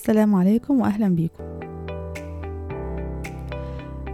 السلام عليكم وأهلا بيكم.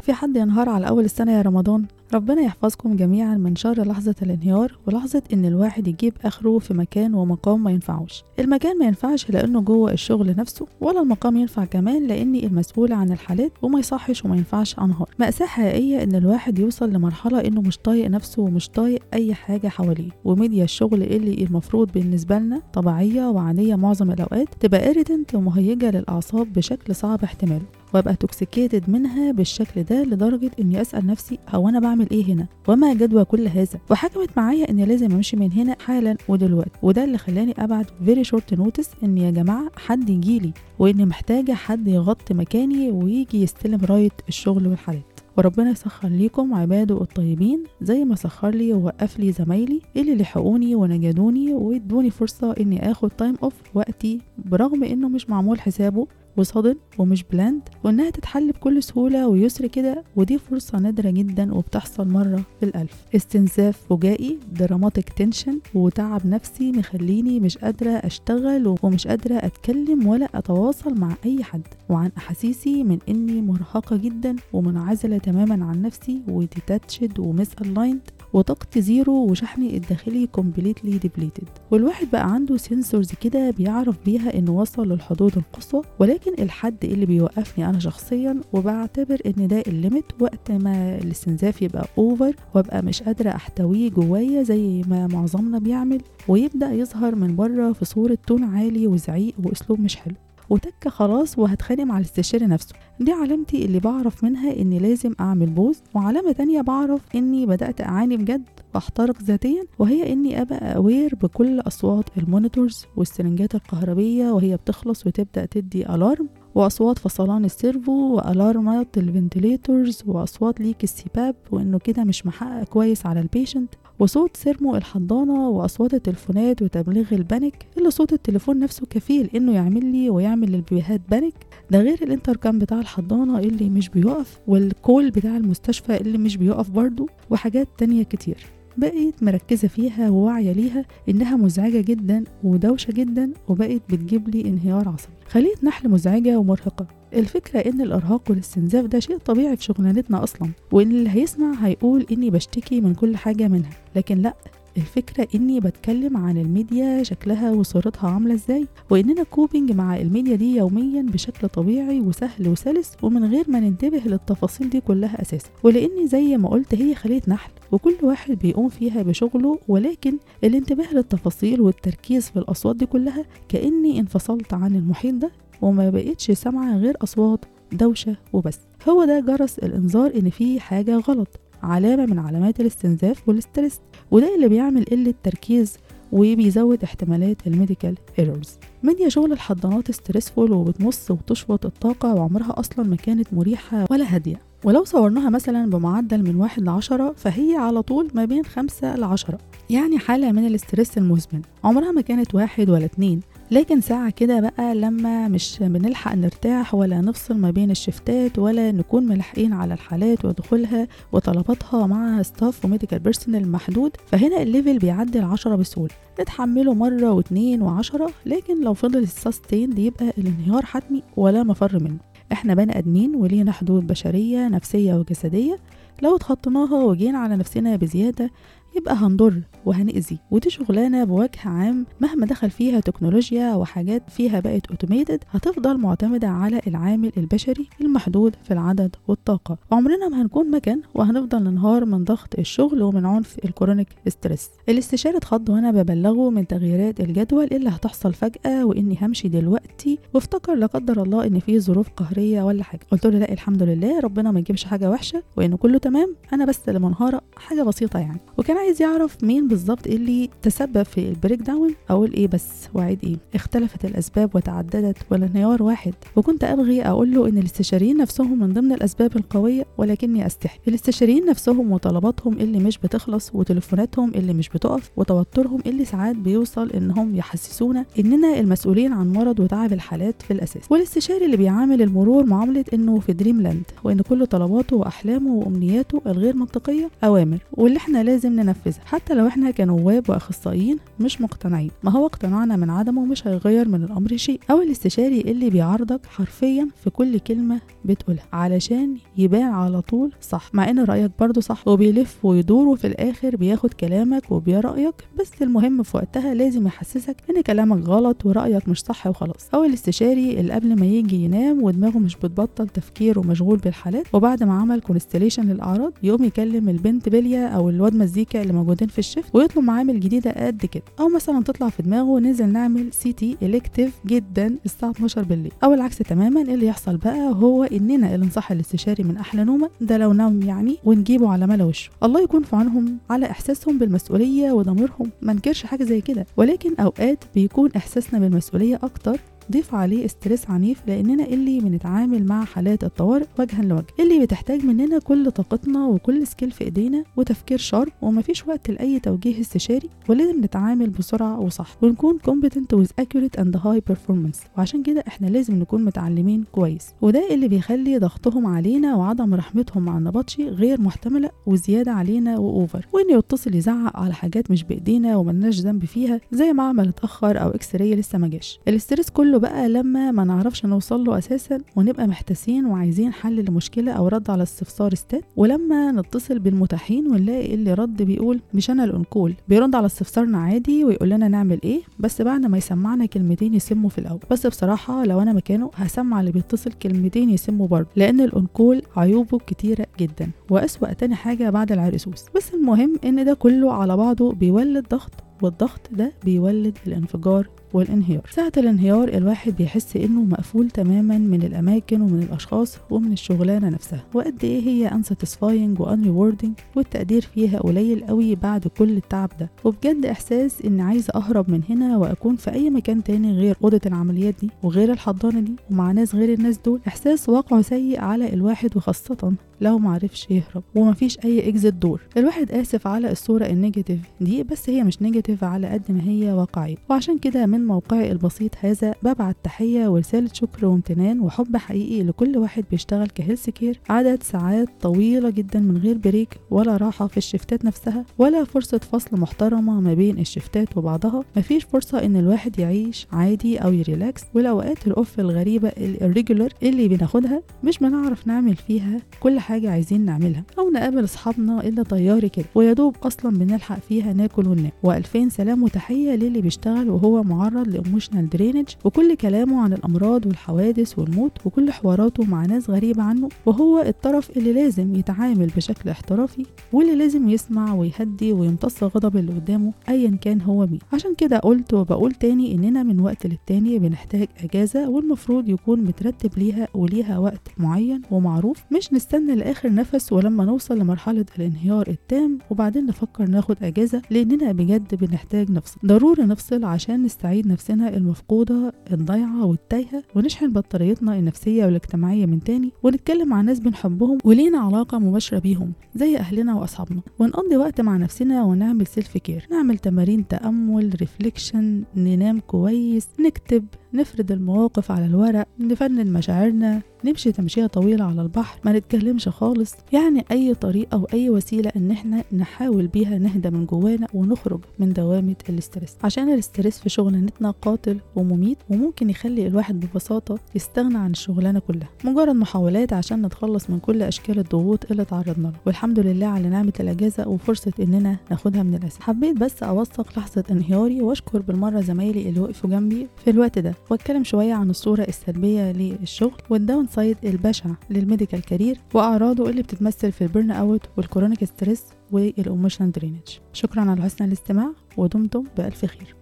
في حد ينهار على أول السنة يا رمضان؟ ربنا يحفظكم جميعا من شر لحظة الانهيار ولحظة إن الواحد يجيب آخره في مكان ومقام ما ينفعوش. المكان ما ينفعش لأنه جوه الشغل نفسه ولا المقام ينفع كمان لأني المسؤول عن الحالات وما يصحش وما ينفعش أنهار. مأساة حقيقية إن الواحد يوصل لمرحلة إنه مش طايق نفسه ومش طايق أي حاجة حواليه. وميديا الشغل اللي المفروض بالنسبة لنا طبيعية وعادية معظم الأوقات تبقى إيريتنت ومهيجة للأعصاب بشكل صعب احتماله. وابقى toxicated منها بالشكل ده لدرجة إني أسأل نفسي هو أنا بعمل إيه هنا؟ وما جدوى كل هذا؟ وحكمت معايا إني لازم أمشي من هنا حالا ودلوقتي. وده اللي خلاني أبعت very short notice إن يا جماعة حد يجيلي وإني محتاجة حد يغطي مكاني ويجي يستلم راية الشغل والحالات وربنا يسخر ليكم عباده الطيبين زي ما سخر لي ووقف لي زمايلي اللي لحقوني ونجدوني وادوني فرصة إني آخد time off وقتي برغم إنه مش معمول حسابه. وصادم ومش planned وإنها تتحل بكل سهولة ويسر كده ودي فرصة نادرة جدا وبتحصل مرة في الألف. استنزاف فجائي dramatic tension وتعب نفسي مخليني مش قادرة أشتغل ومش قادرة أتكلم ولا أتواصل مع أي حد. وعن أحاسيسي من إني مرهقة جدا ومنعزلة تماما عن نفسي و detached و misaligned وطاقتي zero وشحني الداخلي completely depleted والواحد بقى عنده sensors كده بيعرف بيها إنه وصل للحدود القصوى ولكن الحد اللي بيوقفني أنا شخصيا وبعتبر إن ده ال limit وقت ما الاستنزاف يبقى over وأبقى مش قادرة أحتويه جوايا زي ما معظمنا بيعمل ويبدأ يظهر من بره في صورة tone عالي وزعيق وأسلوب مش حلو. وتكة خلاص وهتخانق مع الاستشاري نفسه. دي علامتي اللي بعرف منها إني لازم أعمل pause وعلامة تانية بعرف إني بدأت أعاني بجد وأحترق ذاتيا وهي إني أبقى aware بكل أصوات ال monitors والسرنجات الكهربية وهي بتخلص وتبدأ تدي alarm وأصوات فصلان ال servo والارمات ال ventilators وأصوات leak ال CPAP وإنه كده مش محقق كويس على ال patient وصوت thermo الحضانة وأصوات التليفونات وتبليغ ال panic اللي صوت التليفون نفسه كفيل إنه يعمل لي ويعمل للبيبيهات panic ده غير الإنتركام بتاع الحضانة اللي مش بيقف وال call بتاع المستشفى اللي مش بيقف برضه وحاجات تانية كتير. بقيت مركزة فيها وواعية ليها إنها مزعجة جدا ودوشة جدا وبقت بتجيب لي انهيار عصبي. خلية نحل مزعجة ومرهقة. الفكرة إن الإرهاق والاستنزاف ده شيء طبيعي في شغلانتنا أصلا وإن اللي هيسمع هيقول إني بشتكي من كل حاجة منها. لكن لأ الفكرة إني بتكلم عن الميديا شكلها وصورتها عاملة إزاي وإننا coping مع الميديا دي يوميا بشكل طبيعي وسهل وسلس ومن غير ما ننتبه للتفاصيل دي كلها أساسا. ولأني زي ما قلت هي خلية نحل وكل واحد بيقوم فيها بشغله ولكن الانتباه للتفاصيل والتركيز في الأصوات دي كلها كأني انفصلت عن المحيط ده وما بقيتش سامعة غير أصوات دوشة وبس. هو ده جرس الإنذار إن في حاجة غلط علامة من علامات الاستنزاف وال stress وده اللي بيعمل قلة تركيز وبيزود احتمالات ال medical errors. media شغل الحضانات stressful وبتمص وتشفط الطاقة وعمرها أصلا ما كانت مريحة ولا هادية. ولو صورناها مثلا بمعدل من واحد لعشرة فهي على طول ما بين خمسة لعشرة. يعني حالة من ال stress المزمن. عمرها ما كانت واحد ولا اتنين. لكن ساعة كده بقى لما مش بنلحق نرتاح ولا نفصل ما بين الشفتات ولا نكون ملحقين على الحالات ودخولها وطلباتها مع staff و medical personnel محدود فهنا ال level بيعدي العشرة بسهولة. نتحمله مرة واتنين وعشرة لكن لو فضل ال system يبقى الانهيار حتمي ولا مفر منه. إحنا بني آدمين ولينا حدود بشرية نفسية وجسدية. لو اتخطيناها وجينا على نفسنا بزيادة يبقى هنضر وهنأذي. ودي شغلانة بوجه عام مهما دخل فيها تكنولوجيا وحاجات فيها بقت automated هتفضل معتمدة على العامل البشري المحدود في العدد والطاقة. وعمرنا ما هنكون مكن وهنفضل ننهار من ضغط الشغل ومن عنف ال chronic stress الاستشاري اتخض وأنا ببلغه من تغييرات الجدول اللي هتحصل فجأة وإني همشي دلوقتي وافتكر لا قدر الله إن في ظروف قهرية ولا حاجة. قلت له لا الحمد لله ربنا ما يجيبش حاجة وحشة وإن كله تمام أنا بس اللي منهارة حاجة بسيطة يعني. وكان عايز يعرف مين بالظبط اللي تسبب في ال breakdown أقول إيه بس واعيد إيه؟ اختلفت الأسباب وتعددت والانهيار واحد. وكنت ابغي أقول له إن الاستشاريين نفسهم من ضمن الأسباب القوية ولكني أستحي. الاستشاريين نفسهم وطلباتهم اللي مش بتخلص وتليفوناتهم اللي مش بتقف وتوترهم اللي ساعات بيوصل إنهم يحسسونا إننا المسؤولين عن مرض وتعب الحالات في الأساس. والاستشاري اللي بيعامل المرور معاملة إنه في دريم لاند وإن كل طلباته وأحلامه وأمنياته الغير منطقية أوامر. واللي إحنا لازم ننفذها وننفذها حتى لو إحنا كنواب وأخصائيين مش مقتنعين. ما هو اقتناعنا من عدمه مش هيغير من الأمر شيء. أو الاستشاري اللي بيعارضك حرفيا في كل كلمة بتقولها. علشان يبان على طول صح. مع إن رأيك برضه صح. وبيلف ويدور وفي الآخر بياخد كلامك وبيرايك بس المهم في وقتها لازم يحسسك إن كلامك غلط ورأيك مش صح وخلاص. أو الاستشاري اللي قبل ما يجي ينام ودماغه مش بتبطل تفكير ومشغول بالحالات. وبعد ما عمل constellation للأعراض يقوم يكلم البنت بليا أو الواد مزيكا اللي موجودين في ال shift ويطلب معامل جديدة قد كده. أو مثلا تطلع في دماغه ننزل نعمل CT elective جدا الساعة 12 بالليل. أو العكس تماما اللي يحصل بقى هو إننا اللي نصحي الاستشاري من أحلى نومة ده لو نام يعني ونجيبه على ملا وشه. الله يكون في عونهم على إحساسهم بالمسؤولية وضميرهم. ما نكرش حاجة زي كده. ولكن أوقات بيكون إحساسنا بالمسؤولية أكتر ضيف عليه stress عنيف لأننا اللي بنتعامل مع حالات الطوارئ وجها لوجه اللي بتحتاج مننا كل طاقتنا وكل skill في إيدينا وتفكير sharp ومفيش وقت لأي توجيه استشاري ولازم نتعامل بسرعة وصح ونكون competent with accurate and high performance. وعشان كده إحنا لازم نكون متعلمين كويس. وده اللي بيخلي ضغطهم علينا وعدم رحمتهم مع النبطشي غير محتملة وزيادة علينا و over وإنه يتصل يزعق على حاجات مش بإيدينا وملناش ذنب فيها زي معمل اتأخر أو X-ray لسه ما جاش. ال stress كله بقى لما ما نعرفش نوصل له أساسا ونبقى محتاسين وعايزين حل لمشكله أو رد على استفسار ستات ولما نتصل بالمتاحين ونلاقي اللي رد بيقول مش أنا ال on-call بيرد على استفسارنا عادي ويقول لنا نعمل إيه بس بعد ما يسمعنا كلمتين يسموا في الأول. بس بصراحة لو أنا مكانه هسمع اللي بيتصل كلمتين يسموا برضه لأن الانكول عيوبه كتيرة جدا. وأسوأ تاني حاجة بعد العرقسوس. بس المهم إن ده كله على بعضه بيولد ضغط والضغط ده بيولد الانفجار والانهيار. ساعة الانهيار الواحد بيحس إنه مقفول تماما من الأماكن ومن الأشخاص ومن الشغلانة نفسها. وقد إيه هي unsatisfying و unrewarding والتقدير فيها قليل قوي بعد كل التعب ده. وبجد إحساس إني عايزة أهرب من هنا وأكون في أي مكان تاني غير أوضة العمليات دي وغير الحضانة دي ومع ناس غير الناس دول. إحساس واقعه سيء على الواحد وخاصة لو معرفش يهرب ومفيش أي exit door الواحد آسف على الصورة ال negative دي بس هي مش negative على قد ما هي واقعية. وعشان كده من موقعي البسيط هذا. ببعت تحية ورسالة شكر وامتنان وحب حقيقي لكل واحد بيشتغل ك healthcare. عدد ساعات طويلة جدا من غير break ولا راحة في ال shiftات نفسها ولا فرصة فصل محترمة ما بين ال shiftات وبعضها. مفيش فرصة إن الواحد يعيش عادي أو ي relax. والأوقات ال off الغريبة ال irregular اللي بناخدها مش بنعرف نعمل فيها كل حاجة عايزين نعملها. أو نقابل أصحابنا إلا طياري كده ويدوب أصلا بنلحق فيها ناكل وننام وألفين سلام وتحية للي بيشتغل وهو معرض ل emotional drainage وكل كلامه عن الأمراض والحوادث والموت وكل حواراته مع ناس غريبة عنه وهو الطرف اللي لازم يتعامل بشكل احترافي واللي لازم يسمع ويهدي ويمتص غضب اللي قدامه ايا كان هو مين. عشان كده قلت وبقول تاني إننا من وقت للتاني بنحتاج إجازة والمفروض يكون مترتب ليها وليها وقت معين ومعروف. مش نستنى لآخر نفس ولما نوصل لمرحلة الانهيار التام وبعدين نفكر ناخد إجازة لأننا بجد بنحتاج نفصل. ضروري نفصل عشان نستعيد نفسنا المفقودة الضايعة والتايهة ونشحن بطاريتنا النفسية والاجتماعية من تاني ونتكلم مع ناس بنحبهم ولينا علاقة مباشرة بيهم زي أهلنا وأصحابنا. ونقضي وقت مع نفسنا ونعمل self-care نعمل تمارين تأمل reflection ننام كويس نكتب نفرد المواقف على الورق نفنن مشاعرنا نمشي تمشية طويلة على البحر ما نتكلمش خالص. يعني أي طريقة وأي وسيلة إن إحنا نحاول بيها نهدى من جوانا ونخرج من دوامة ال stress. عشان ال stress في شغلانتنا قاتل ومميت وممكن يخلي الواحد ببساطة يستغنى عن الشغلانة كلها. مجرد محاولات عشان نتخلص من كل أشكال الضغوط اللي تعرضنا لها. والحمد لله على نعمة الأجازة وفرصة إننا ناخدها من الأسف حبيت بس أوثق لحظة انهياري وأشكر بالمرة زمايلي اللي وقفوا جنبي في الوقت ده. واتكلم شوية عن الصورة السلبية للشغل وال downside البشع لل medical career وأعراضه اللي بتتمثل في ال burnout وال chronic stress وال emotional drainage شكرا على حسن الاستماع ودمتم بألف خير.